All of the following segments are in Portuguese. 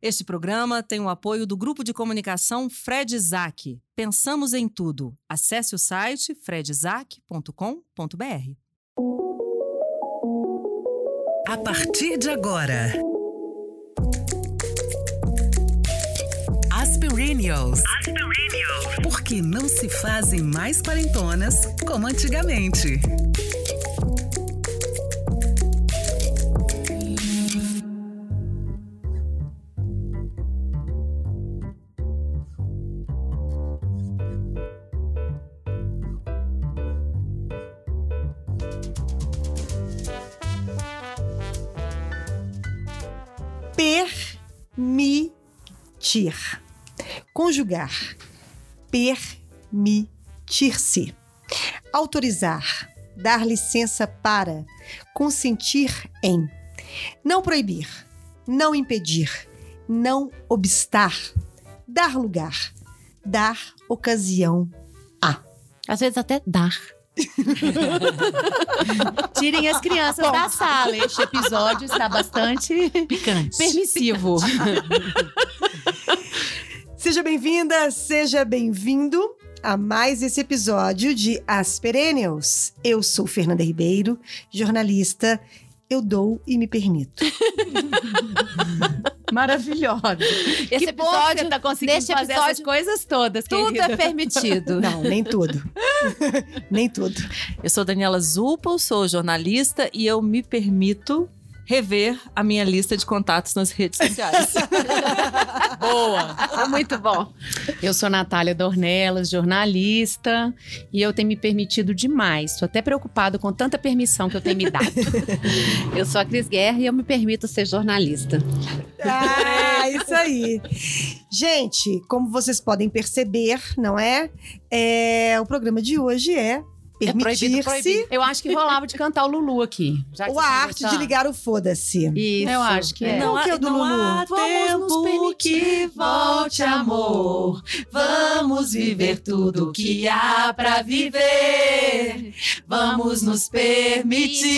Este programa tem o apoio do grupo de comunicação Fred Isaac. Pensamos em tudo. Acesse o site fredisaac.com.br. A partir de agora. Aspirinios. Porque não se fazem mais quarentonas como antigamente. Permitir. Conjugar. Permitir-se. Autorizar. Dar licença para. Consentir em. Não proibir. Não impedir. Não obstar. Dar lugar. Dar ocasião a. Às vezes até dar. Tirem as crianças da sala. Este episódio está bastante Picante. permissivo. Seja bem-vinda, seja bem-vindo a mais esse episódio de As Perennials. Eu sou Fernanda Ribeiro, jornalista. Eu dou e me permito. Maravilhosa. Esse que bom que episódio- você tá conseguindo neste fazer episódio, essas coisas todas, Tudo querida. é permitido. Não, nem tudo. nem tudo. Eu sou Daniela Zuppel, sou jornalista e eu me permito rever a minha lista de contatos nas redes sociais. Boa. Muito bom. Eu sou Natália Dornelas, jornalista, e eu tenho me permitido demais. Tô até preocupada com tanta permissão que eu tenho me dado. Eu sou a Cris Guerra e eu me permito ser jornalista. Ah, isso aí. Gente, como vocês podem perceber, não é? É, o programa de hoje é permitir-se proibir. Eu acho que rolava de cantar o Lulu aqui. já que ou a arte de ligar o foda-se. Isso. Eu acho que é. Não, Qual que é o do não Lulu? há Vamos nos tempo permitir, que volte amor. Vamos viver tudo que há pra viver. Vamos nos permitir.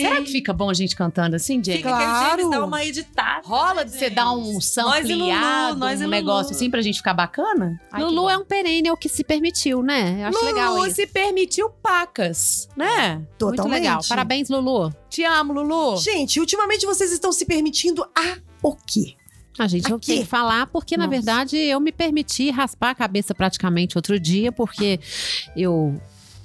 Será que fica bom a gente cantando assim, Jane? Fica Claro. Eles dão uma editada. Rola de você dar um Nós e Lulu, sampleado, nós um Lulu. negócio assim pra gente ficar bacana? Ai, Lulu é um perennial que se permitiu, né? Eu acho Lulu legal isso. Se permitiu pacas, né? Totalmente. Muito legal. Parabéns, Lulu. Te amo, Lulu. Gente, ultimamente vocês estão se permitindo a o quê? A gente Aqui. tem que falar porque, na Nossa. verdade, eu me permiti raspar a cabeça praticamente outro dia, porque eu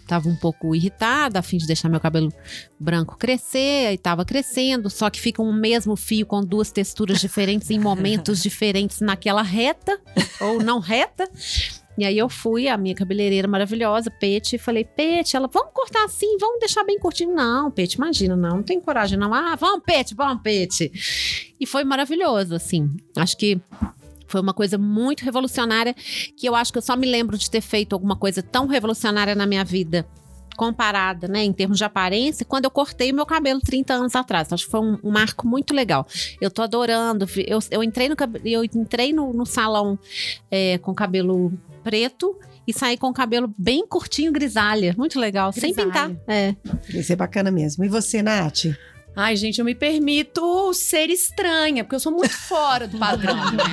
tava um pouco irritada, a fim de deixar meu cabelo branco crescer, e tava crescendo, só que fica um mesmo fio com duas texturas diferentes em momentos diferentes naquela reta, ou não reta. E aí eu fui, a minha cabeleireira maravilhosa, Pete, e falei, Pete, ela, vamos cortar assim, vamos deixar bem curtinho. Não, Pete, imagina, não, não tem coragem não. Ah, vamos, Pete, vamos, Pete. E foi maravilhoso, assim. Acho que foi uma coisa muito revolucionária que eu acho que eu só me lembro de ter feito alguma coisa tão revolucionária na minha vida comparada, né, em termos de aparência, quando eu cortei meu cabelo 30 anos atrás. Acho que foi um, um marco muito legal. Eu tô adorando. Eu, eu entrei no eu entrei no, no salão é, com cabelo preto e saí com o cabelo bem curtinho, grisalha. Muito legal. Sem Grisalha. pintar. É. Isso é bacana mesmo. E você, Nath? Ai, gente, eu me permito ser estranha, porque eu sou muito fora do padrão, né?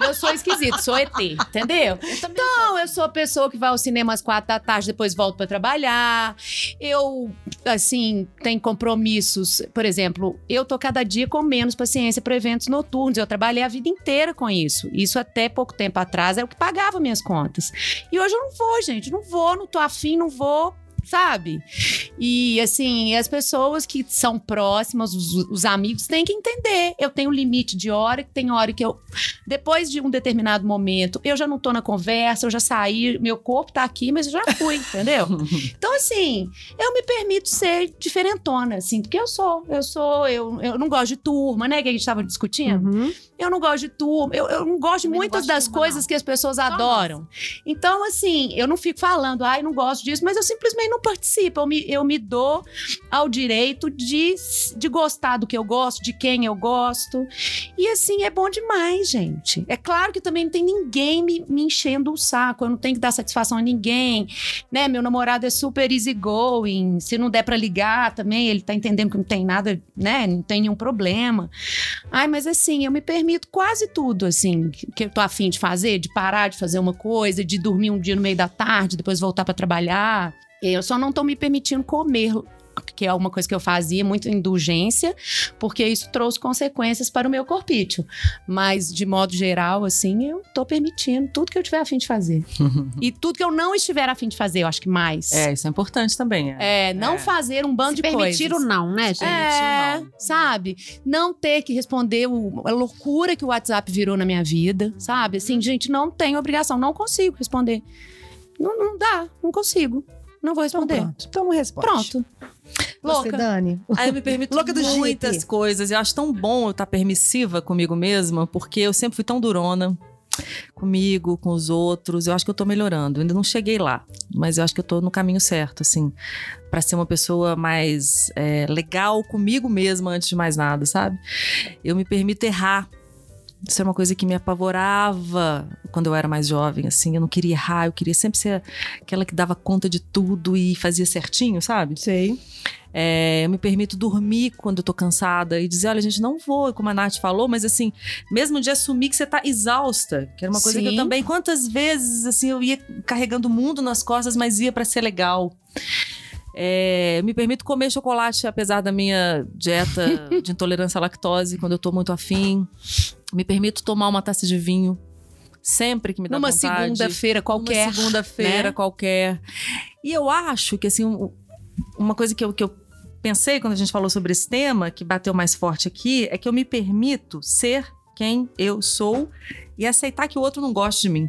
Eu sou esquisito, sou ET, entendeu? Então, eu sou a pessoa que vai ao cinema às quatro da tarde, depois volto pra trabalhar. Eu, assim, tenho compromissos. Por exemplo, eu tô cada dia com menos paciência para eventos noturnos. Eu trabalhei a vida inteira com isso. Isso até pouco tempo atrás era o que pagava minhas contas. E hoje eu não vou, gente. Não vou, não tô afim, não vou. Sabe? E assim, as pessoas que são próximas, os, os amigos, têm que entender. Eu tenho um limite de hora, que tem hora que eu. Depois de um determinado momento, eu já não tô na conversa, eu já saí, meu corpo tá aqui, mas eu já fui, entendeu? Então, assim, eu me permito ser diferentona, assim, porque eu sou. Eu sou, eu, eu não gosto de turma, né? Que a gente tava discutindo. Uhum. Eu não gosto de turma, eu, eu não gosto de muitas das coisas que as pessoas adoram. Então, assim, eu não fico falando, ai, não gosto disso, mas eu simplesmente não participa. Eu me, eu me dou ao direito de, de gostar do que eu gosto, de quem eu gosto. E assim, é bom demais, gente. É claro que também não tem ninguém me, me enchendo o saco. Eu não tenho que dar satisfação a ninguém. Né? Meu namorado é super easygoing. Se não der para ligar também, ele tá entendendo que não tem nada, né? Não tem nenhum problema. Ai, mas assim, eu me permito quase tudo, assim, que eu tô afim de fazer, de parar de fazer uma coisa, de dormir um dia no meio da tarde, depois voltar para trabalhar. Eu só não tô me permitindo comer que é uma coisa que eu fazia, muito indulgência, porque isso trouxe consequências para o meu corpício. Mas, de modo geral, assim, eu tô permitindo tudo que eu tiver a fim de fazer. e tudo que eu não estiver a fim de fazer, eu acho que mais. É, isso é importante também. É, É, não É. fazer um bando Se de permitir coisas. o não, né, gente? É, não. sabe? Não ter que responder o- a loucura que o WhatsApp virou na minha vida, sabe? Assim, gente, não tenho obrigação, não consigo responder. Não, não dá, não consigo. Não vou Então responder. pronto. Então responde. Pronto. Você, Louca. Dani. Aí eu me permito Louca do muitas coisas. Eu acho tão bom eu estar permissiva comigo mesma, porque eu sempre fui tão durona comigo, com os outros. Eu acho que eu tô melhorando. Eu ainda não cheguei lá, mas eu acho que eu tô no caminho certo, assim, Pra ser uma pessoa mais é, legal comigo mesma antes de mais nada, sabe? Eu me permito errar. Isso era uma coisa que me apavorava quando eu era mais jovem, assim. Eu não queria errar, eu queria sempre ser aquela que dava conta de tudo e fazia certinho, sabe? Sei. É, eu me permito dormir quando eu tô cansada e dizer, olha, gente, não vou, como a Nath falou, mas assim, mesmo de assumir que você tá exausta, que era uma coisa que eu Sim. também, quantas vezes, assim, eu ia carregando o mundo nas costas, mas ia pra ser legal. É, me permito comer chocolate, apesar da minha dieta de intolerância à lactose, quando eu tô muito afim. Me permito tomar uma taça de vinho, sempre que me dá Numa vontade. segunda-feira qualquer. Uma segunda-feira né? qualquer. E eu acho que, assim, um- uma coisa que eu, que eu pensei quando a gente falou sobre esse tema, que bateu mais forte aqui, é que eu me permito ser quem eu sou e aceitar que o outro não gosta de mim.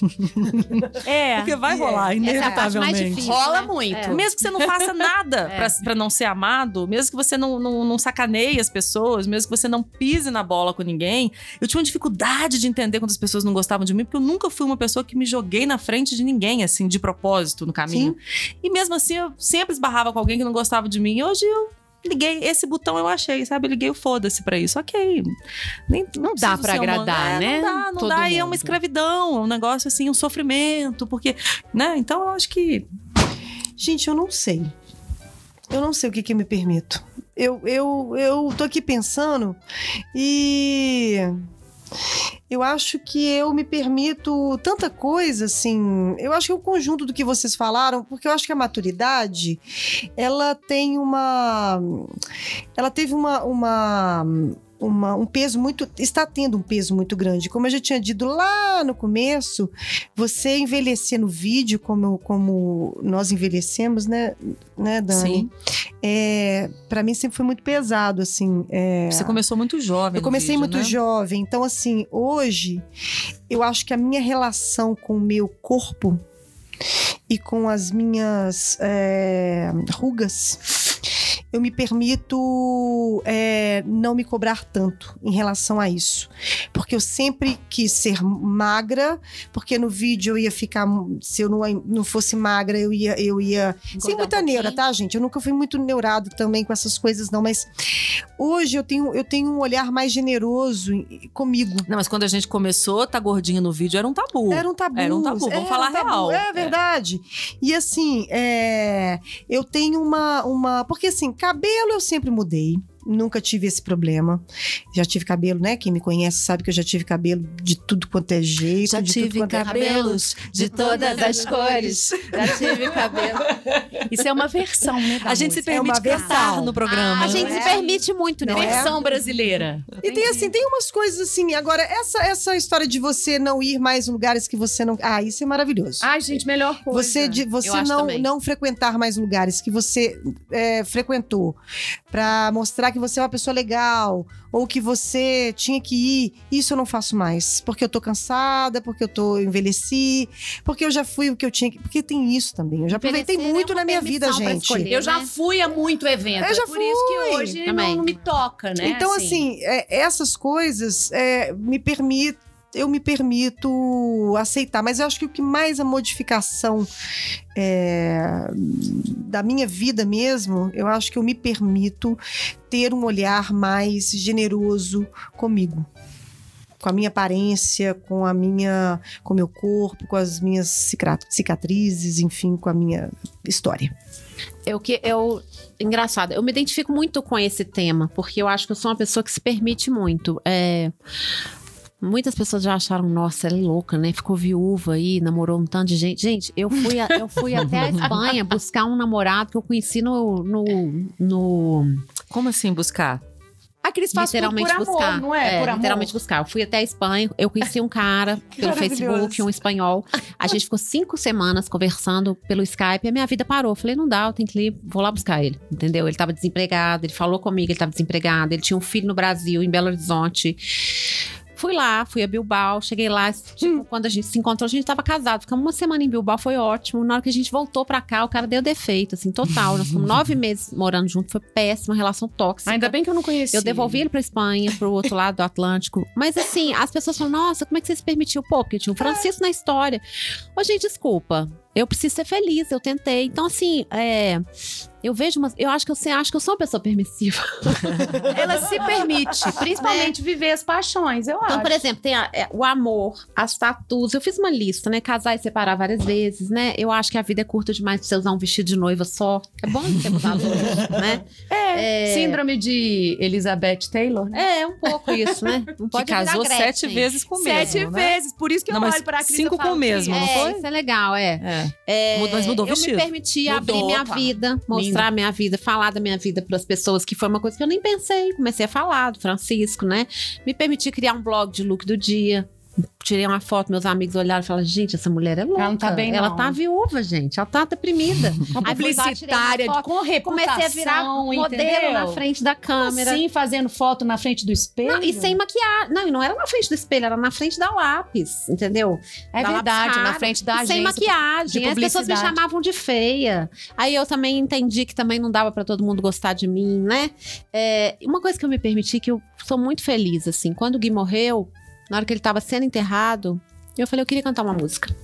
É. Porque vai é. rolar, Essa é a parte mais inevitavelmente. difícil. Rola né? muito. É. Mesmo que você não faça nada É. pra, pra não ser amado, mesmo que você não, não, não sacaneie as pessoas, mesmo que você não pise na bola com ninguém. Eu tinha uma dificuldade de entender quando as pessoas não gostavam de mim, porque eu nunca fui uma pessoa que me joguei na frente de ninguém, assim, de propósito no caminho. E mesmo assim, eu sempre esbarrava com alguém que não gostava de mim. E hoje eu liguei, esse botão eu achei, sabe? Eu liguei o foda-se pra isso. Ok. Nem, Não dá pra agradar, É, né? Não dá, não Todo dá. E é mundo. uma escravidão, é um negócio assim, um sofrimento, porque, né? Então eu acho que Gente, eu não sei. Eu não sei o que, que eu me permito. Eu, eu, eu tô aqui pensando e. Eu acho que eu me permito tanta coisa, assim. Eu acho que o conjunto do que vocês falaram, porque eu acho que a maturidade, ela tem uma. Ela teve uma. uma uma- um peso muito. está tendo um peso muito grande. Como eu já tinha dito lá no começo, você envelhecer no vídeo, como, como nós envelhecemos, né, né Dani? sim. É, para mim sempre foi muito pesado, assim. é, Você começou muito jovem. eu comecei vídeo, muito né? jovem, então assim, hoje eu acho que a minha relação com o meu corpo e com as minhas é, rugas, eu me permito é, não me cobrar tanto em relação a isso. Porque eu sempre quis ser magra, porque no vídeo eu ia ficar. Se eu não, não fosse magra, eu ia. Eu ia sem muita um neura, tá, gente? Eu nunca fui muito neurado também com essas coisas, não, mas hoje eu tenho, eu tenho um olhar mais generoso comigo. Não, mas quando a gente começou, tá gordinha no vídeo, era um tabu. Era um tabu. Era um tabu, vamos falar real. É verdade. E assim, é, eu tenho uma, uma. Porque assim, cabelo eu sempre mudei. Nunca tive esse problema. Já tive cabelo, né? Quem me conhece sabe que eu já tive cabelo de tudo quanto é jeito. Já de tive é... cabelos de todas as cores. Já tive cabelo. Isso é uma versão, né? da A gente se música. É uma permite versão. no programa. a gente é? se permite muito, né? É? Versão brasileira. E tem assim, tem umas coisas assim. Agora, essa, essa história de você não ir mais em lugares que você não. Ah, isso é maravilhoso. Ai, gente, melhor coisa. Você, de, você não, também. não frequentar mais lugares que você é, frequentou pra mostrar que você é uma pessoa legal ou que você tinha que ir, isso eu não faço mais. Porque eu tô cansada, porque eu tô envelheci, porque eu já fui o que eu tinha que. Porque tem isso também. Eu já aproveitei Envelhecer muito é na minha vida, gente. escolher. Eu já né? fui a muito evento. Eu já é por isso que fui. hoje Também. não, me toca, né? Então, assim, é, essas coisas é, me permitem. Eu me permito aceitar. Mas eu acho que o que mais a modificação é, da minha vida mesmo, eu acho que eu me permito ter um olhar mais generoso comigo com a minha aparência, com a minha, com o meu corpo, com as minhas cicatrizes, enfim, com a minha história. Eu que eu engraçado, eu me identifico muito com esse tema, porque eu acho que eu sou uma pessoa que se permite muito. É, Muitas pessoas já acharam, nossa, ela é louca, né? Ficou viúva aí, namorou um tanto de gente. Gente, eu fui, a- eu fui até a Espanha buscar um namorado que eu conheci no. no, no Como assim buscar? Aqueles fazem tudo literalmente por amor, buscar. não é? por amor. literalmente buscar. Eu fui até a Espanha, eu conheci um cara pelo. Facebook, um espanhol. A gente ficou cinco semanas conversando pelo Skype e a minha vida parou. Eu falei, não dá, eu tenho que ir, vou lá buscar ele. Entendeu? Ele tava desempregado, ele falou comigo, ele tava desempregado, ele tinha um filho no Brasil, em Belo Horizonte. Fui lá, fui a Bilbao, cheguei lá, tipo, quando a gente se encontrou, a gente tava casado. Ficamos uma semana em Bilbao, foi ótimo. Na hora que a gente voltou pra cá, o cara deu defeito, assim, total. Nós ficamos nove meses morando junto, foi péssima, relação tóxica. Ainda bem que eu não conheci. Eu devolvi ele pra Espanha, pro outro lado do Atlântico. Mas assim, as pessoas falam, nossa, como é que você se permitiu? Pô, porque tinha o Francisco na história. Ô, gente, desculpa. Eu preciso ser feliz, eu tentei. Então, assim, é, eu vejo umas. Eu acho que eu, sei- acho que eu sou uma pessoa permissiva. Ela se permite, principalmente viver as paixões, eu Então, acho. por exemplo, tem a- é, o amor, as tatuas. Eu fiz uma lista, né? Casar e separar várias vezes, né? Eu acho que a vida é curta demais pra você usar um vestido de noiva só. É bom você mudar hoje, né? É, É. síndrome de Elizabeth Taylor, né? É, um pouco isso, né? Não Que pode virar casou Gretchen. sete vezes com o Sete mesmo, né? vezes, por isso que Não, eu olho pra Cris cinco e falo com o mesmo, que- não é, foi? isso é legal, é. É. É, Mudou- mas mudou o eu vestido. me permiti Mudou, abrir minha pá. vida, mostrar minha vida, falar da minha vida para as pessoas, que foi uma coisa que eu nem pensei. Comecei a falar do Francisco, né? Me permiti criar um blog de look do dia. Tirei uma foto, meus amigos olharam e falaram: gente, essa mulher é louca. Ela não tá bem, Ela não." tá viúva, gente. Ela tá deprimida. Aí publicitária foto, com reputação, Comecei a virar modelo entendeu? na frente da câmera. Assim, fazendo foto na frente do espelho. Não, e sem maquiagem. Não, e não era na frente do espelho, era na frente da lápis, entendeu? É da verdade, na frente da agência. Sem maquiagem. As pessoas me chamavam de feia. Aí eu também entendi que também não dava pra todo mundo gostar de mim, né? É, uma coisa que eu me permiti, que eu sou muito feliz, assim, quando o Gui morreu, na hora que ele tava sendo enterrado, eu falei, eu queria cantar uma música.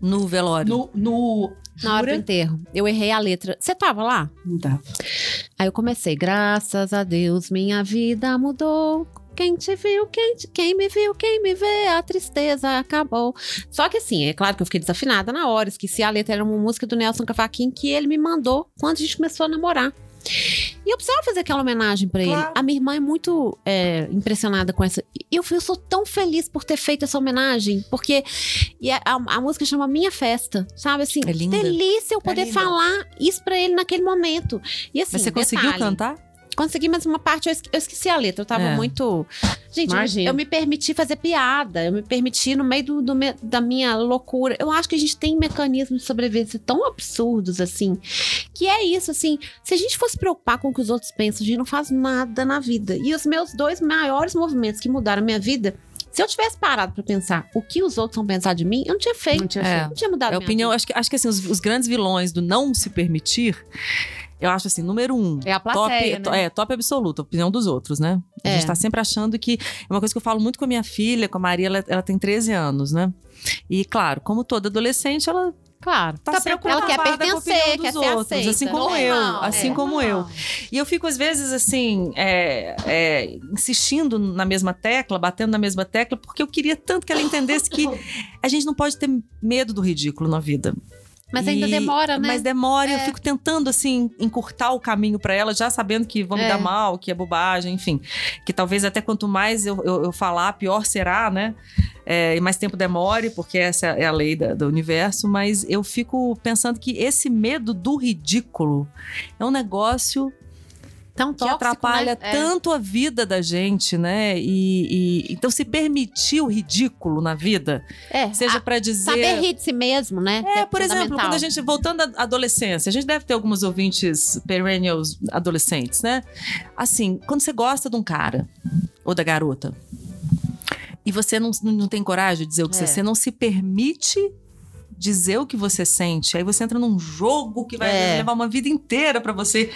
No velório. No, no... Na hora do enterro. Eu errei a letra. Você tava lá? Não dá. Aí eu comecei, graças a Deus, minha vida mudou. Quem te viu, quem, te- quem me viu, quem me vê, a tristeza acabou. Só que assim, é claro que eu fiquei desafinada na hora. Esqueci a letra, era uma música do Nelson Cavaquinho que ele me mandou quando a gente começou a namorar. E eu precisava fazer aquela homenagem pra ele. Claro. A minha irmã é muito é, impressionada com essa. E eu, eu sou tão feliz por ter feito essa homenagem, porque e a, a- a música chama Minha Festa, sabe? Assim, É linda. delícia eu poder linda. falar isso pra ele naquele momento. E assim, Mas você conseguiu detalhe, cantar? Consegui, mas uma parte eu esque- eu esqueci a letra. Eu tava É. muito. Gente, eu, Imagina. eu me permiti fazer piada. Eu me permiti, no meio do, do me- da minha loucura. Eu acho que a gente tem mecanismos de sobrevivência tão absurdos, assim. Que é isso, assim. Se a gente fosse preocupar com o que os outros pensam, a gente não faz nada na vida. E os meus dois maiores movimentos que mudaram a minha vida. Se eu tivesse parado pra pensar o que os outros vão pensar de mim, eu não tinha feito. Não tinha É. feito. Não tinha mudado É minha opinião, vida. acho que, acho que assim, os, os grandes vilões do não se permitir, eu acho assim, número um. É a plateia, top, né? é, top absoluto, a opinião dos outros, né? A É. gente tá sempre achando que. É uma coisa que eu falo muito com a minha filha, com a Maria, ela, ela tem 13 anos, né? E, claro, como toda adolescente, ela Claro. tá, Tá preocupada. Ela quer preocupada com a pertencer, quer dos ser outros, aceita. assim como eu, é. assim como eu. E eu fico, às vezes, assim, é, é, insistindo na mesma tecla, batendo na mesma tecla, porque eu queria tanto que ela entendesse que a gente não pode ter medo do ridículo na vida. Mas ainda E- demora, né? Mas demora, e eu É. fico tentando, assim, encurtar o caminho pra ela, já sabendo que vão me É. dar mal, que é bobagem, enfim. Que talvez até quanto mais eu, eu, eu falar, pior será, né? É, e mais tempo demore, porque essa é a lei da- do universo. Mas eu fico pensando que esse medo do ridículo é um negócio Tão que tóxico, atrapalha né? É. tanto a vida da gente, né? E, e- então se permitir o ridículo na vida, É, seja a- pra dizer Saber rir de si mesmo, né? que é, por exemplo, quando a gente, voltando à adolescência, a gente deve ter alguns ouvintes perennials adolescentes, né? Assim, quando você gosta de um cara ou da garota e você não, não tem coragem de dizer o que É. você, você não se permite dizer o que você sente. Aí você entra num jogo que vai É. levar uma vida inteira pra você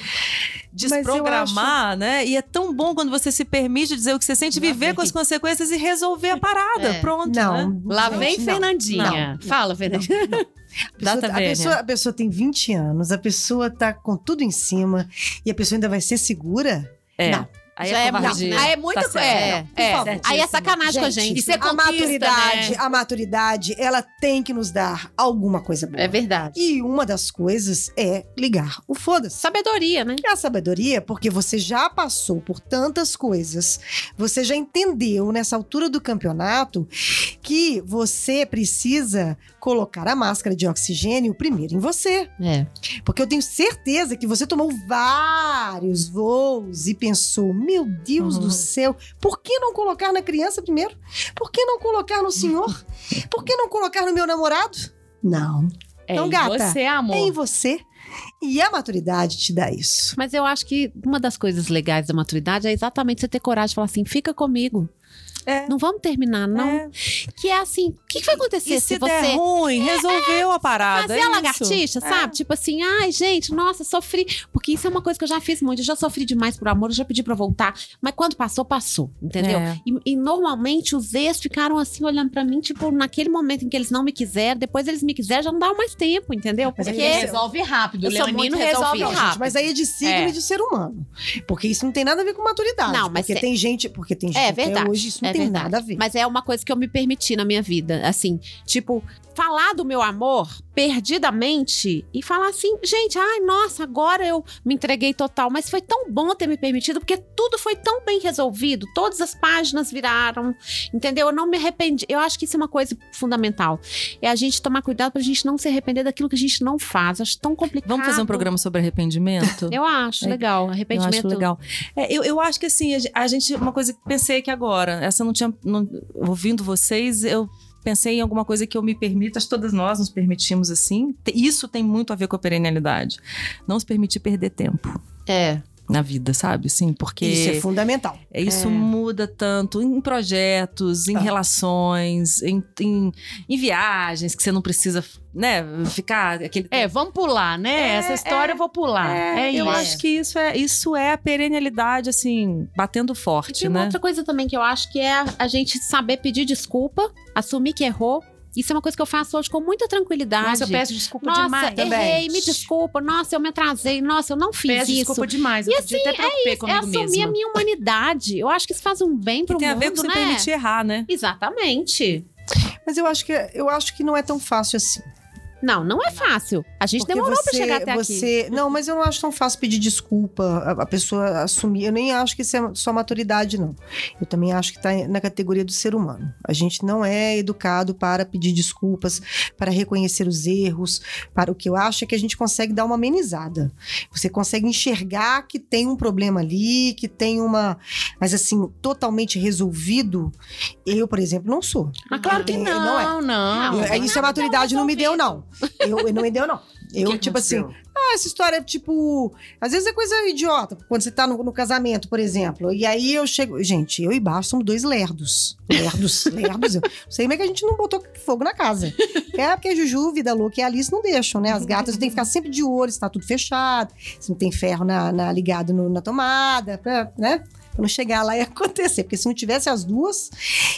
desprogramar, né? E é tão bom quando você se permite dizer o que você sente, viver com as consequências e resolver a parada. É. Pronto, Não. né? Lá vem não. Fernandinha. Fala, Fernandinha. A pessoa, a, pessoa, a pessoa tem 20 anos, a pessoa tá com tudo em cima e a pessoa ainda vai ser segura? É. Não. Aí Já é, é covardia. é muito. Tá é, é. favor. Aí é sacanagem com a gente. Isso é a maturidade, né? a maturidade, ela tem que nos dar alguma coisa boa. É verdade. E uma das coisas é ligar o foda-se. Sabedoria, né? É a sabedoria, porque você já passou por tantas coisas, você já entendeu nessa altura do campeonato que você precisa colocar a máscara de oxigênio primeiro em você. É. Porque eu tenho certeza que você tomou vários voos e pensou: meu Deus Uhum. do céu, por que não colocar na criança primeiro? Por que não colocar no senhor? Por que não colocar no meu namorado? Não. É Então, em gata, você, amor. É em você. E a maturidade te dá isso. Mas eu acho que uma das coisas legais da maturidade é exatamente você ter coragem de falar assim: fica comigo. É. Não vamos terminar, não. É. Que é assim: o que, que vai acontecer E se, se você. der ruim, resolveu a parada. Fazer é a isso. lagartixa, sabe? Tipo assim, ai, gente, nossa, sofri. Porque isso é uma coisa que eu já fiz muito. Eu já sofri demais por amor, eu já pedi pra voltar. Mas quando passou, passou, entendeu? É. E, e normalmente os ex ficaram assim, olhando pra mim, tipo, naquele momento em que eles não me quiseram, depois eles me quiseram, já não dava mais tempo, entendeu? Mas é Porque. que resolve rápido. Eu O leonino resolve rápido. mas aí é de signo É. e de ser humano. Porque isso não tem nada a ver com maturidade. Não, mas porque é- tem gente, porque tem gente É até verdade. hoje isso não é tem verdade. nada a ver. Mas é uma coisa que eu me permiti na minha vida. Assim, tipo, falar do meu amor perdidamente e falar assim, gente, ai, nossa, agora eu me entreguei total. Mas foi tão bom ter me permitido, porque tudo foi tão bem resolvido. Todas as páginas viraram, entendeu? Eu não me arrependi. Eu acho que isso é uma coisa fundamental. É a gente tomar cuidado pra gente não se arrepender daquilo que a gente não faz. Acho tão complicado. Vamos fazer um programa sobre arrependimento? Eu acho É, legal. Eu Arrependimento. acho legal. É, eu, eu acho que assim, a ge- a gente. Uma coisa que pensei aqui agora, essa eu não tinha. não- ouvindo vocês, eu pensei em alguma coisa que eu me que todas nós nos permitimos assim. Isso tem muito a ver com a perennialidade. Não se permitir perder tempo É. na vida, sabe? Sim, porque. Isso é fundamental. É, Isso É. muda tanto em projetos, em Ah. relações, em, em, em viagens, que você não precisa, né, ficar aquele É, vamos pular, né? É, Essa história eu vou pular. É, eu isso. acho que isso é, isso é a perennialidade, assim, batendo E forte, tem uma né? outra coisa também que eu acho que é a gente saber pedir desculpa, assumir que errou. Isso é uma coisa que eu faço hoje com muita tranquilidade. Nossa, eu peço desculpa Nossa, demais. errei, me desculpa. Nossa, eu me atrasei. Nossa, eu não fiz Peço isso. desculpa demais. E Eu podia até preocupei É comigo assumir mesma. a minha humanidade. Eu acho que isso faz um bem pro Que tem a mundo, ver com você né? permitir errar, né? Exatamente. Mas eu acho que eu acho que não é tão fácil assim. Não, não é fácil. A gente Porque demorou pra você- chegar até aqui. você, Não, mas eu não acho tão fácil pedir desculpa, a, a pessoa assumir. Eu nem acho que isso é só maturidade, não. Eu também acho que está na categoria do ser humano. A gente não é educado para pedir desculpas, para reconhecer os erros, para o que eu acho é que a gente consegue dar uma amenizada. Você consegue enxergar que tem um problema ali, que tem uma. Mas assim, totalmente resolvido, eu, por exemplo, não sou. Mas claro que É, não, não é. não. Não, isso a nada maturidade não me deu, não. Eu, eu não me deu, não. Eu, que tipo assim, aconteceu? ah, essa história, tipo. Às vezes é coisa idiota. Quando você tá no, no casamento, por exemplo. E aí eu chego. Gente, eu e Baixo somos dois lerdos. Lerdos, lerdos. Eu não sei como é que a gente não botou fogo na casa. É porque a Juju, Vida Louca e a Alice não deixam, né? As gatas têm que ficar sempre de olho se tá tudo fechado, se não tem ferro na, na- ligado no- na tomada, né? Pra não chegar lá e acontecer. Porque se não tivesse as duas.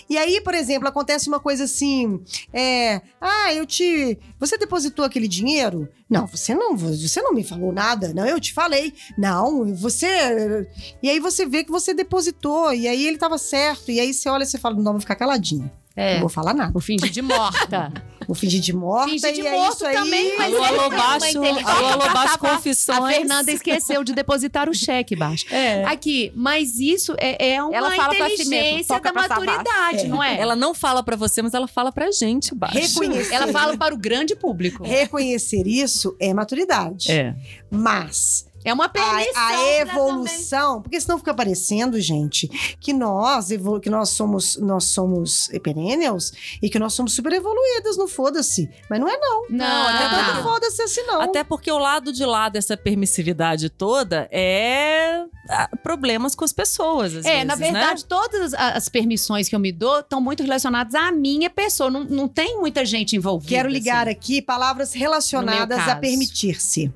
E aí, por exemplo, acontece uma coisa assim. É, ah, eu te. Você depositou aquele dinheiro? Não, você não, você não me falou nada. Não, eu te falei. Não, você. E aí você vê que você depositou, e aí ele tava certo. E aí você olha e você fala: não, vou ficar caladinha. É. Não vou falar nada. Vou fingir de morta. Vou fingir de morta. Fingir de e é morto isso aí. também, mas Alô, baixo, inteligência alô, alô, baixo confissões. A Fernanda esqueceu de depositar o cheque, baixo. É. Aqui, mas isso é, é uma Ela fala pra si inteligência toca da maturidade, É. não é? Ela não fala pra você, mas ela fala pra gente, baixo. Reconhecer. Ela fala para o grande público. Reconhecer isso é maturidade. É. Mas É uma a, permissão. a também- evolução, porque senão fica parecendo, gente, que nós evolu- que nós somos nós somos perennials e que nós somos super evoluídas no foda-se. Mas não é não. Não, Não é não. tanto foda-se assim não. Até porque o lado de lá dessa permissividade toda é ah, problemas com as pessoas. Às É, vezes, na né? verdade, todas a- as permissões que eu me dou estão muito relacionadas à minha pessoa. Não, não tem muita gente envolvida. Quero ligar assim. aqui palavras relacionadas a permitir-se.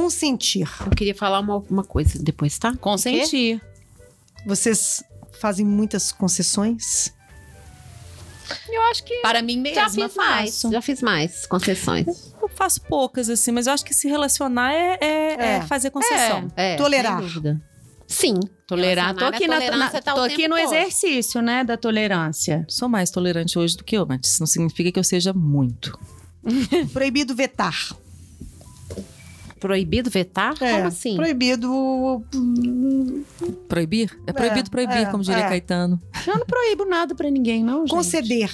Consentir. Eu queria falar uma, uma coisa depois, tá? Consentir. Vocês fazem muitas concessões? Eu acho que Para mim mesma, já fiz mais. faço. Já fiz mais concessões. Eu faço poucas, assim, mas eu acho que se relacionar é, é- É. é fazer concessão. É, Tolerar. sem dúvida. Sim. Tolerar. Tô Relacionar aqui, a na, na- tá tô aqui no todo. exercício, né, da tolerância. Sou mais tolerante hoje do que eu antes. Não significa que eu seja muito. Proibido vetar. Proibido vetar? É, Como assim? Proibido. Proibir? É proibido proibir, é, como diria é. Caetano. Eu não proíbo nada pra ninguém, não, gente. Conceder.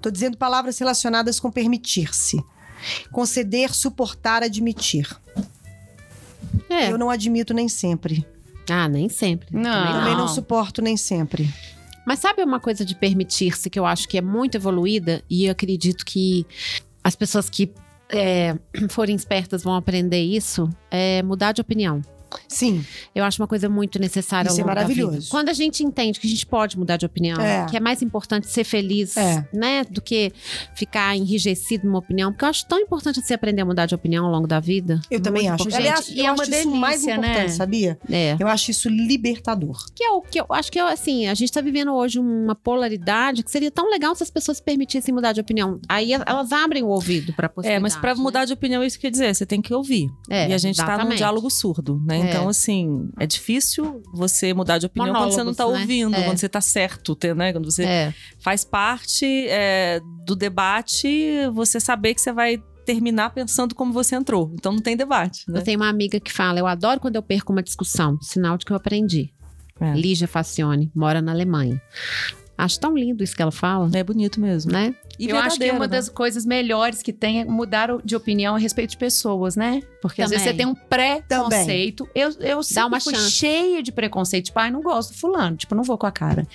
Tô dizendo palavras relacionadas com permitir-se. Conceder, suportar, admitir. É. Eu não admito nem sempre. Ah, nem sempre. Não. Também Também não Não. suporto nem sempre. Mas sabe uma coisa de permitir-se que eu acho que é muito evoluída e eu acredito que as pessoas que é, forem espertas vão aprender isso? É mudar de opinião. Sim, Eu acho uma coisa muito necessária Isso ao é longo da vida. maravilhoso. Quando a gente entende que a gente pode mudar de opinião, É. que é mais importante ser feliz, É. né, do que ficar enrijecido numa opinião, porque eu acho tão importante você aprender a mudar de opinião ao longo da vida. eu também Muito acho. importante. Aliás, Gente, eu e é acho uma isso mais delícia, importante, né? sabia? É. Eu acho isso libertador. Que é o que eu acho que é assim, a gente tá vivendo hoje uma polaridade que seria tão legal se as pessoas se permitissem mudar de opinião. Aí elas abrem o ouvido pra É, possibilidade. mas pra né? mudar de opinião, é isso que quer dizer, você tem que ouvir. É, e a gente tá num exatamente. diálogo surdo, né? É. Então, assim, é difícil você mudar de opinião quando você não tá Monólogos, né? ouvindo, É. quando você tá certo, né? Quando você É. faz parte do debate, você saber que você vai terminar pensando como você entrou. Então não tem debate, né? Eu tenho uma amiga que fala: Eu adoro quando eu perco uma discussão, sinal de que eu aprendi. É. Lígia Facione, mora na Alemanha. Acho tão lindo isso que ela fala, É bonito mesmo. né? E eu acho que uma né? das coisas melhores que tem é mudar o- de opinião a respeito de pessoas, né? Porque às vezes você Também. tem um pré-conceito. Eu, eu sempre uma fui chance. cheia de preconceito. Tipo, ai, não gosto do fulano. Tipo, não vou com a cara.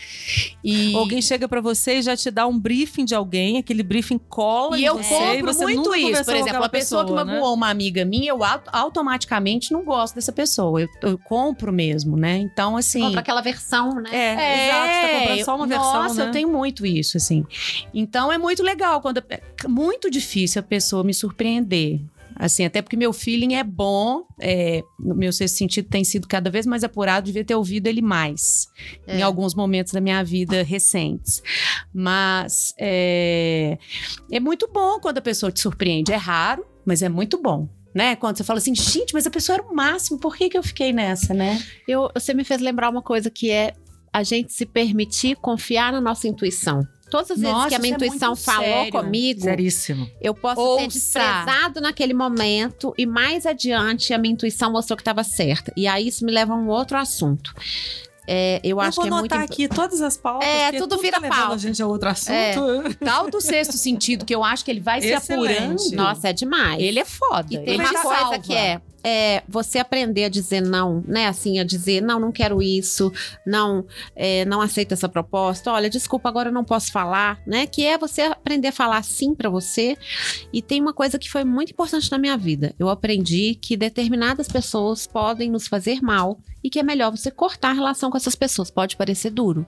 E, Alguém chega pra você e já te dá um briefing de alguém, aquele briefing cola e em eu você, compro e você muito isso. Por exemplo, a pessoa, que né? magoou uma amiga minha, eu auto- automaticamente não gosto dessa pessoa. Eu, eu compro mesmo, né? Então, assim... Compra aquela versão, né? É, exato, você tá comprando só uma versão, Nossa, né? eu tenho muito isso, assim. Então é muito legal quando é muito difícil a pessoa me surpreender. Assim, até porque meu feeling é bom, é, no meu sexto sentido tem sido cada vez mais apurado, devia ter ouvido ele mais É. em alguns momentos da minha vida recentes. Mas é, é muito bom quando a pessoa te surpreende. É raro, mas é muito bom. Né? Quando você fala assim, gente, mas a pessoa era o máximo, por que, que eu fiquei nessa, né? Eu, você me fez lembrar uma coisa que é a gente se permitir confiar na nossa intuição. Todas as vezes Nossa, que a minha é intuição muito falou sério. comigo, Seríssimo. eu posso Ouça. ter desprezado naquele momento e mais adiante a minha intuição mostrou que estava certa. E aí isso me leva a um outro assunto. É, eu, Eu acho vou que é muito anotar imp- aqui todas as pautas. É, porque tudo vira tá pauta. a gente a outro assunto. É. Tal do sexto sentido, que eu acho que ele vai se Excelente. apurando. Nossa, é demais. Ele é foda. E tem ele uma te coisa salva. que é, é você aprender a dizer não, né? Assim, a dizer, não, não quero isso, não, é, não aceito essa proposta. Olha, desculpa, agora eu não posso falar, né? Que é você aprender a falar sim pra você. E tem uma coisa que foi muito importante na minha vida. Eu aprendi que determinadas pessoas podem nos fazer mal e que é melhor você cortar a relação com essas pessoas. Pode parecer duro,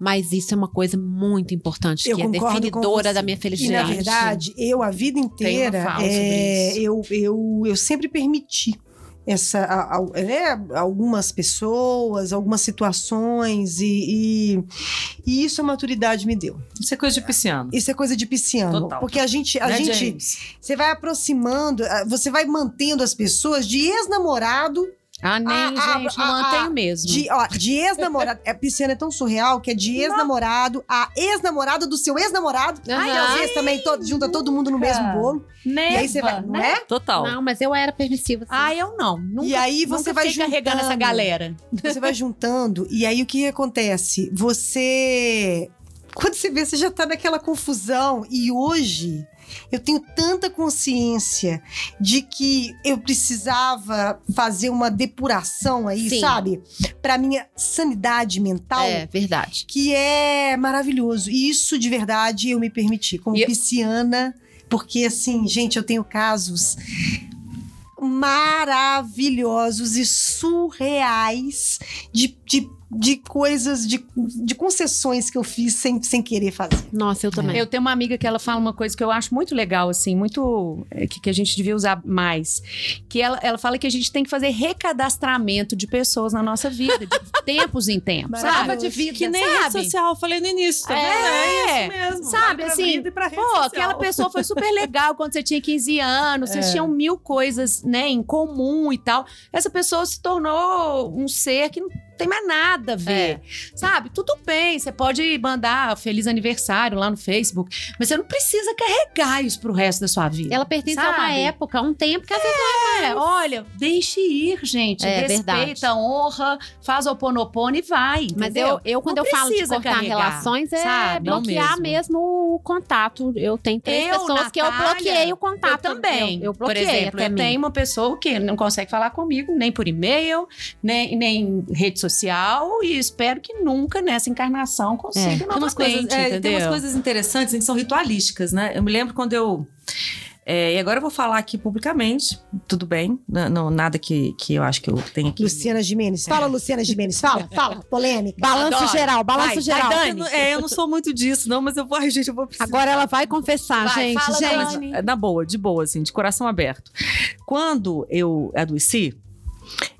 mas isso é uma coisa muito importante, Eu que é definidora da minha E felicidade. na verdade, eu a vida inteira, é, eu, eu, eu sempre permiti essa, a- a- né, algumas pessoas, algumas situações e, e, e isso a maturidade me deu. Isso é coisa de pisciano. Isso é coisa de pisciano, Total. porque a gente, a Né, gente, James? você vai aproximando, você vai mantendo as pessoas de ex-namorado Ah, nem, Ah, ah, gente, não ah, mantenho ah, mesmo. De, ó, de ex-namorado. É, pisciana é tão surreal que é de ex-namorado a ex-namorada do seu ex-namorado. Aham. E às vezes também to- junta todo mundo no mesmo bolo. E aí você vai, não é? Total. Não, mas eu era permissiva. sim. Ah, eu não. Nunca, E aí você nunca vai fiquei carregando essa juntando. galera. Você vai juntando, e aí o que acontece? Você. Quando você vê, você já tá naquela confusão. E hoje. Eu tenho tanta consciência de que eu precisava fazer uma depuração aí, Sim. sabe? Pra minha sanidade mental. É, verdade. que é maravilhoso. E isso de verdade eu me permiti, como E- pisciana, porque assim, gente, eu tenho casos maravilhosos e surreais de, de, de coisas, de, de concessões que eu fiz sem, sem querer fazer. Nossa, eu também. Eu tenho uma amiga que ela fala uma coisa que eu acho muito legal, assim, muito. é, que, que a gente devia usar mais. Que ela, ela fala que a gente tem que fazer recadastramento de pessoas na nossa vida, de tempos em tempos. Sabe? de vida, Que nem sabe? rede social, eu falei no início, tá vendo? É, É isso mesmo. sabe, assim, vida e pra rede Pô, social. aquela pessoa foi super legal quando você tinha 15 anos, vocês tinham mil coisas, né, em comum e tal. Essa pessoa se tornou um ser que não tem mais nada a ver, sabe? Tudo bem, você pode mandar feliz aniversário lá no Facebook, mas você não precisa carregar isso pro resto da sua vida. Ela pertence a uma Sabe? época, a um tempo que às vezes É, olha, deixe ir, gente. É, Respeita, verdade. honra, faz o oponopono e vai. Mas entendeu? eu, eu quando Não eu falo de cortar carregar, relações, é sabe? Não bloquear mesmo. o contato. Eu tenho três Eu, pessoas que eu Natália, bloqueei o contato. Eu também. Eu, eu Por bloqueei exemplo, até eu mim. tenho uma pessoa que não consegue falar comigo, nem por e-mail, nem, nem rede social, e espero que nunca nessa encarnação consiga Tem umas, novamente, coisas, é, entendeu? tem umas coisas interessantes que são ritualísticas, né? Eu me lembro quando eu. é, e agora eu vou falar aqui publicamente, tudo bem, não, não- nada que, que eu acho que eu tenha que. Luciana Gimenez. Fala, Luciana Gimenez. Fala, fala. Polêmica. Balanço Adoro. geral, balanço Vai, geral. vai, Eu não, é, eu não sou muito disso, não, mas eu vou. Gente, eu vou precisar. Agora ela vai confessar, Vai, gente. fala, gente. Dani. É, Na boa, de boa, assim, de coração aberto. Quando eu adoeci,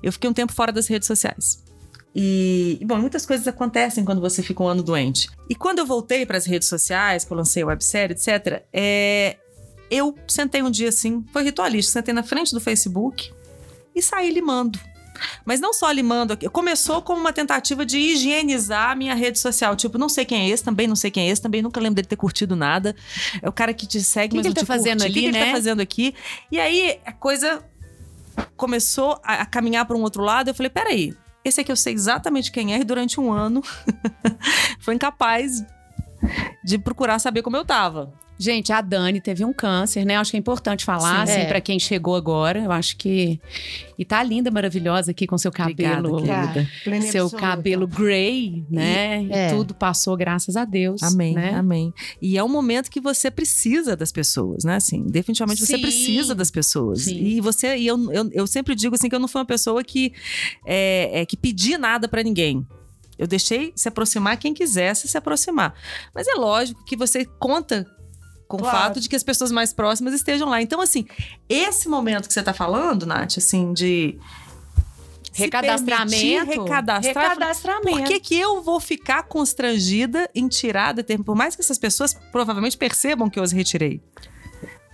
eu fiquei um tempo fora das redes sociais. E, bom, muitas coisas acontecem quando você fica um ano doente. E quando eu voltei para as redes sociais, que eu lancei a websérie, etc., é, eu sentei um dia assim, foi ritualístico, sentei na frente do Facebook e saí limando. Mas não só limando, começou como uma tentativa de higienizar a minha rede social. Tipo, não sei quem é esse, também não sei quem é esse, também nunca lembro dele ter curtido nada. É o cara que te segue, Que mas que não ele tá te fazendo curte. Que ali, que ele né? tá fazendo aqui? E aí a coisa começou a, a caminhar para um outro lado. Eu falei, peraí, esse aqui eu sei exatamente quem é e durante um ano foi incapaz de procurar saber como eu tava. Gente, a Dani teve um câncer, né? Acho que é importante falar, Sim. assim, É. pra quem chegou agora. Eu acho que. E tá linda, maravilhosa aqui com seu cabelo. Obrigada, e seu absoluta. cabelo grey, né? E, é. tudo passou, graças a Deus. Amém, né? amém. E é um momento que você precisa das pessoas, né? Assim, definitivamente você Sim. precisa das pessoas. Sim. E você, e eu, eu, eu sempre digo assim que eu não fui uma pessoa que é, é, que pedi nada pra ninguém. Eu deixei se aproximar quem quisesse se aproximar. Mas é lógico que você conta com Claro. o fato de que as pessoas mais próximas estejam lá. Então, assim, esse momento que você tá falando, Nath, assim, de Recadastramento. recadastrar, Recadastramento. por que, que eu vou ficar constrangida em tirar determinado. Por mais que essas pessoas provavelmente percebam que eu as retirei.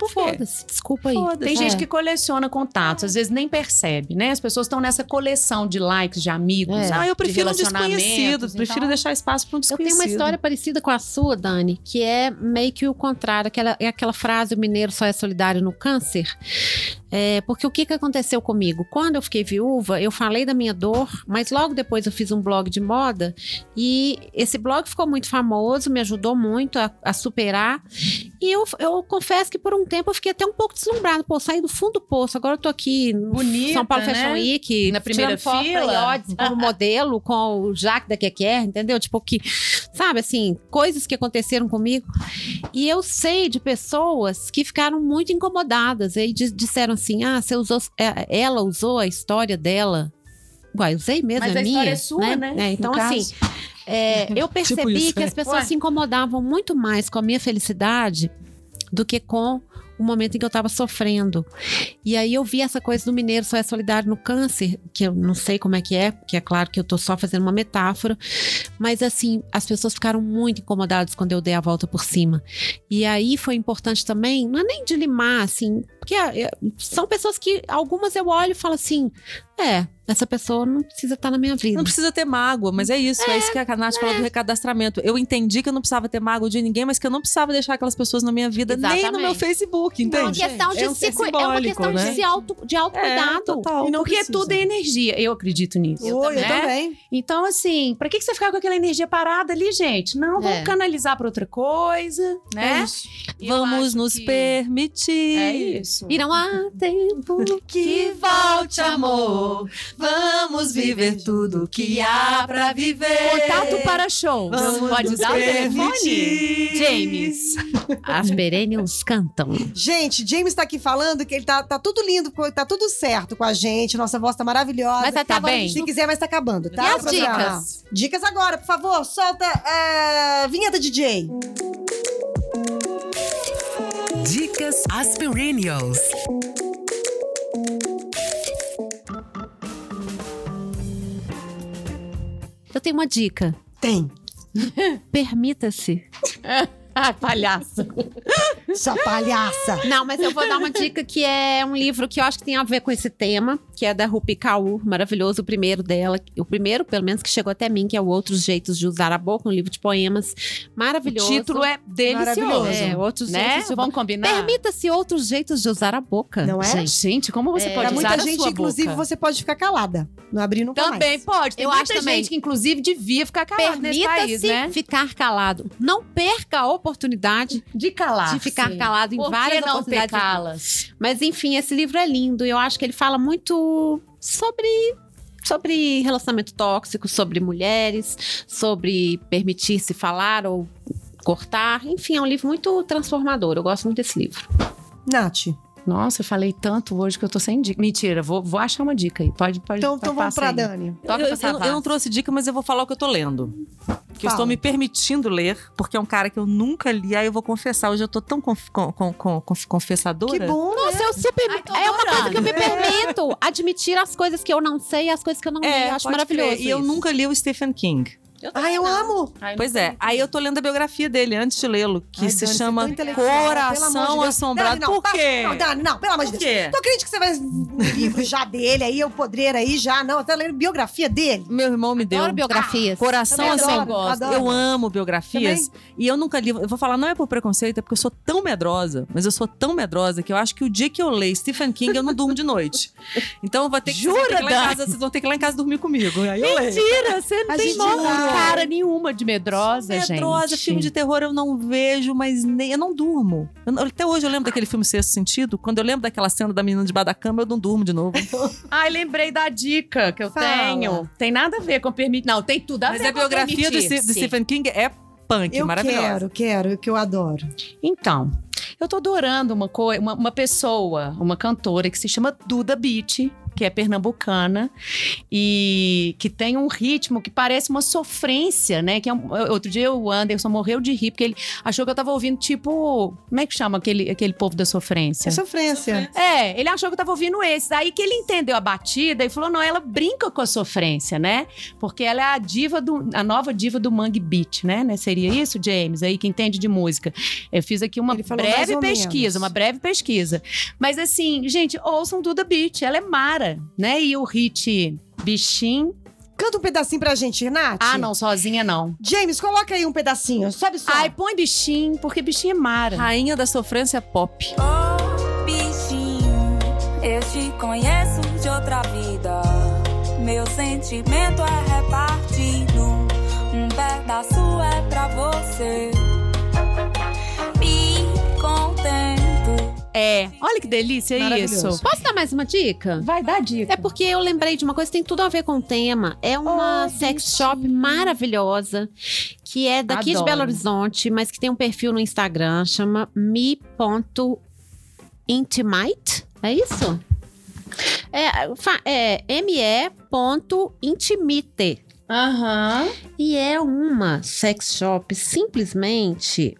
Por quê? Foda-se, desculpa aí. Tem gente É. que coleciona contatos, às vezes nem percebe, né? As pessoas estão nessa coleção de likes, de amigos. É. Não, eu de prefiro um desconhecido. relacionamentos, Prefiro então- deixar espaço para um Eu desconhecido. tenho uma história parecida com a sua, Dani, que é meio que o contrário. Aquela, é aquela frase: o mineiro só é solidário no câncer. É, porque o que, que aconteceu comigo? Quando eu fiquei viúva, eu falei da minha dor, mas logo depois eu fiz um blog de moda e esse blog ficou muito famoso, me ajudou muito a, a superar. E eu, eu confesso que por um tempo eu fiquei até um pouco deslumbrada. Pô, saí do fundo do poço, agora eu tô aqui no Bonita, São Paulo né? Fashion Week, Na primeira fila. Iodes como modelo, com o Jacques da Quequer, entendeu? Tipo, que, sabe, assim, coisas que aconteceram comigo. E eu sei de pessoas que ficaram muito incomodadas e di- disseram assim: ah, você usou, é, ela usou a história dela. Uai, usei mesmo, Mas é a minha. história é sua, né? É, então, No assim, é, eu percebi Tipo isso, que as pessoas Ué. se incomodavam muito mais com a minha felicidade do que com o momento em que eu estava sofrendo. E aí eu vi essa coisa do mineiro só é solidário no câncer, que eu não sei como é que é, porque é claro que eu tô só fazendo uma metáfora, mas assim, as pessoas ficaram muito incomodadas quando eu dei a volta por cima. E aí foi importante também, não é nem de limar, assim, porque é, são pessoas que algumas eu olho e falo assim, é, essa pessoa não precisa estar na minha vida. Não precisa ter mágoa, mas é isso. É, isso que a Nath falou do recadastramento. Eu entendi que eu não precisava ter mágoa de ninguém, mas que eu não precisava deixar aquelas pessoas na minha vida, nem no Exatamente. meu Facebook, É uma entende? questão de, É um- se é é uma questão né? de, se auto, de autocuidado. É, total. E não Porque precisa. tudo é energia. Eu acredito nisso. Oi, eu né? também. Então, assim, pra que que você ficar com aquela energia parada ali, gente? Não, vamos É. canalizar pra outra coisa, né? É. Eu Vamos nos que- permitir. É isso. Isso. E não há tempo Que volte, amor. Vamos viver tudo que há pra viver. Contato para shows. Vamos Pode dar o telefone? James. as perennials cantam. Gente, James tá aqui falando que ele tá, tá tudo lindo, tá tudo certo com a gente. Nossa voz tá maravilhosa. Mas Tá agora bem? Se quiser, mas tá acabando, tá? E as dicas? Dicas agora, por favor. Solta a vinheta DJ. Dicas Aspirinials. Eu tenho uma dica. Tem. Permita-se. Ah, palhaço. Sua palhaça. Não, mas eu vou dar uma dica que é um livro que eu acho que tem a ver com esse tema, que é da Rupi Kaur, maravilhoso, o primeiro dela, o primeiro, pelo menos, que chegou até mim, que é o Outros Jeitos de Usar a Boca, um livro de poemas O maravilhoso. título é delicioso. Maravilhoso. É, Outros né? Jeitos de Vamos combinar? Permita-se outros jeitos de usar a boca. Não é? Gente. Gente, como você É, pode Pra usar muita a gente, sua inclusive, boca? você pode ficar calada. Não abrir nunca Também mais. pode. Tem Eu muita acho também. gente que, inclusive, devia ficar calada nesse país, Permita-se né? ficar calado. Não perca a oportunidade De calar. de ficar calado em Por várias não oportunidades. calas? Mas enfim, esse livro é lindo. e Eu acho que ele fala muito sobre sobre relacionamento tóxico, sobre mulheres, sobre permitir-se falar ou cortar. Enfim, é um livro muito transformador. Eu gosto muito desse livro. Nath, Nossa, eu falei tanto hoje que eu tô sem dica. Mentira, vou, vou achar uma dica aí. Pode, pode. então, então vamos passa pra aí. Dani. Toca eu, eu- Savassi. eu não trouxe dica, mas eu vou falar o que eu tô lendo. Que eu Fala. estou me permitindo ler, porque é um cara que eu nunca li. Aí eu vou confessar. Hoje eu tô tão conf, com, com, com- conf- confessadora. Que bom, né? Nossa, eu super. Ai, é uma coisa que eu me permito. Admitir as coisas que eu não sei e as coisas que eu não li. Eu acho pode maravilhoso. E eu nunca li o Stephen King. Ai, eu amo. Ai, não Pois é, aí eu tô lendo a biografia dele antes de lê-lo, que Ai, se Dani, é chama de Coração Deus. Assombrado. Dani, não, Por quê? Não, Dani, não, pelo amor de Por Deus. quê? Tô crente que você vai um livro já dele aí, eu podreiro aí já. Não, tá lendo biografia dele. Meu irmão me deu. Adoro biografias. Coração Também adoro, Assombrado. Eu amo biografias. E eu nunca li. Eu vou falar, não é por preconceito, é porque eu sou tão medrosa, mas eu sou tão medrosa que eu acho que o dia que eu leio Stephen King, eu não durmo de noite. Então eu vou ter que, vocês vão ter que ir lá em casa, vocês vão ter que ir lá em casa dormir comigo. Aí eu leio. Mentira, você não A tem gente não. Cara nenhuma de medrosa, Medrosa, gente. filme de terror eu não vejo, mas nem eu não durmo. Eu até hoje eu lembro daquele filme Sexto Sentido. Quando eu lembro daquela cena da menina debaixo da cama, eu não durmo de novo. Ai, lembrei da dica que eu Fala. tenho. Tem nada a ver com permitir. Não, tem tudo a mas ver a com biografia do, do. Stephen King é punk, Eu maravilhosa. quero, quero, que eu adoro. Então, eu tô adorando uma, uma, uma pessoa, uma cantora que se chama Duda Beat, que é pernambucana e que tem um ritmo que parece uma sofrência, né? Que é um- outro dia o Anderson morreu de rir porque ele achou que eu tava ouvindo tipo, como é que chama aquele, aquele povo da sofrência? É sofrência. É, ele achou que eu tava ouvindo esse. Aí que ele entendeu a batida e falou: não, ela brinca com a sofrência, né? Porque ela é a diva do. a nova diva do Mangue Beat, né? né? Seria isso, James? Aí que entende de música. Eu fiz aqui uma breve pesquisa, menos. uma breve pesquisa. Mas assim, gente, ouçam Duda Beat, ela é mara, né? E o hit Bichinho. Canta um pedacinho pra gente, Nath. Ah, não, sozinha não. James, coloca aí um pedacinho. Sobe só. Ai, põe bichinho, porque bichinho é mara. Rainha da sofrência pop. Oh, bichinho, eu te conheço de outra vida. Meu sentimento é repartido. Um pedaço é pra você. É, olha que delícia Maravilhoso. isso. Posso dar mais uma dica? Vai dar dica. É porque eu lembrei de uma coisa que tem tudo a ver com o tema. É uma Oh, sex shop maravilhosa, que é daqui de Adoro. Belo Horizonte, mas que tem um perfil no Instagram, chama me.intimate. É isso? É, é me.intimite. Aham. E é uma sex shop simplesmente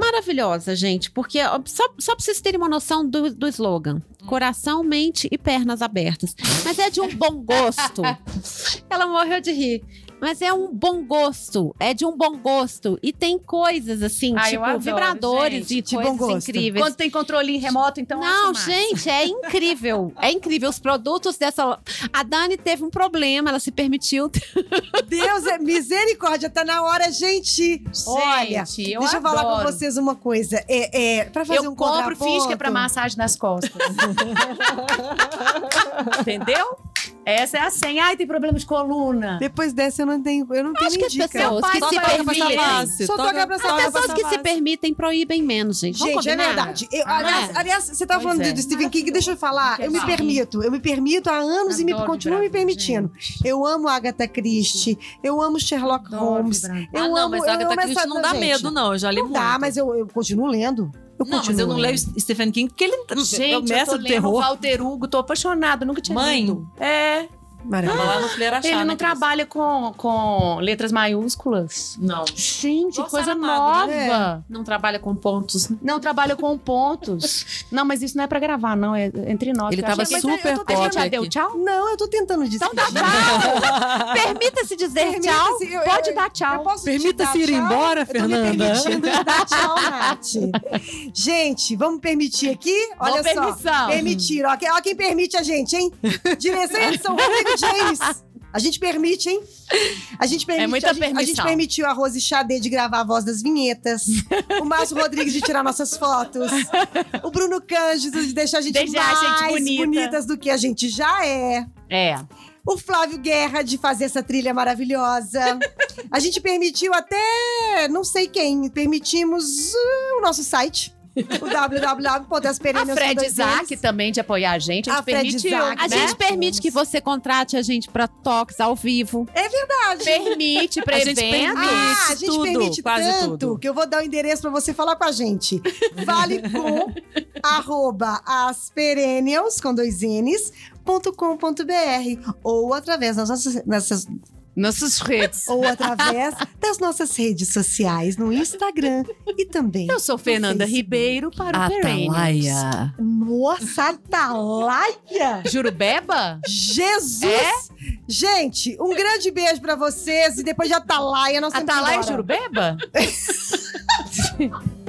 maravilhosa, gente. Porque só, só pra vocês terem uma noção do, do slogan: coração, mente e pernas abertas. Mas é de um bom gosto. Ela morreu de rir. Mas é um bom gosto. É de um bom gosto. E tem coisas assim, Ah, tipo adoro, vibradores gente, e de coisas bom gosto. incríveis. Quando tem controle remoto, então. Não, gente, é incrível. É incrível. Os produtos dessa. A Dani teve um problema, ela se permitiu. Deus é misericórdia, tá na hora, gente. Olha, Gente, eu deixa eu falar adoro. com vocês uma coisa. É, é, pra fazer Eu um compro contraponto... finge que é pra massagem nas costas. Entendeu? Essa é a senha. Ai, tem problema de coluna. Depois dessa eu não tenho, eu não tenho Acho que as pessoas que só se permitem. Só toca- pra. As pessoas que se permitem proíbem menos, gente. Vamos Gente, é verdade. Eu- aliás, é. aliás, você tá Pois falando é. de Stephen King, deixa eu falar. Eu me permito. Eu me permito há anos e me continuo me permitindo. Eu amo Agatha Christie. Eu amo Sherlock Adoro Holmes. Eu ah, não, amo, mas Agatha Christie não dá medo, não. Eu já li Não muito. dá, mas eu, eu continuo lendo. Eu Não, mas eu não leio. Stephen King porque ele é o Gente, eu mestre tô do terror. Walter Hugo, tô apaixonada, nunca tinha Mãe? lido. É, Lá no Achar, ele né, não Cris? trabalha com, com letras maiúsculas. Não. Gente, Igual coisa Sarah Mago, nova. Não trabalha com pontos. Não trabalha com pontos. Não, mas isso não é pra gravar, não. É entre nós. Ele tava achei- mas super eu tô terminando. pote Deu aqui. tchau? Não, eu tô tentando dizer. Então dá tchau. Permita-se dizer Permita-se, tchau. eu- eu- Pode eu- dar tchau. Permita-se ir tchau? embora, Eu tô me Fernanda. permitindo dar tchau, Nath. Gente, vamos permitir aqui? Olha Boa só. permissão. Permitir. Ó, quem- ó quem permite a gente, hein? Direção e edição, Rodrigo James. A gente permite, hein? A gente permite. É muita a gente, A gente permissão. permitiu a Rose Xadê de gravar a voz das vinhetas. o Márcio Rodrigues de tirar nossas fotos. O Bruno Cândido de deixar a gente Deixar a mais gente bonita. bonitas do que a gente já é. É. O Flávio Guerra de fazer essa trilha maravilhosa. A gente permitiu até não sei quem. Permitimos uh, o nosso site. O A www.asperenios Fred Isaac também de apoiar a gente. A A gente Fred permitiu. Isaac. A né? gente permite que você contrate a gente pra toques ao vivo. permite pra A gente evento. permite. Ah, a gente tudo, permite quase tanto tudo. que eu vou dar o endereço pra você falar com a gente. Vale com arroba asperenials, com dois N's, ponto com ponto br, ou através das nossas, nossas- Nossas redes. ou através das nossas redes sociais no Instagram e também Eu sou Fernanda. Ribeiro para o. Atalaia. Nossa, Atalaia! Jurubeba? Jesus! É? Gente, um grande beijo pra vocês e depois de Atalaia ir Atalaia. Jurubeba?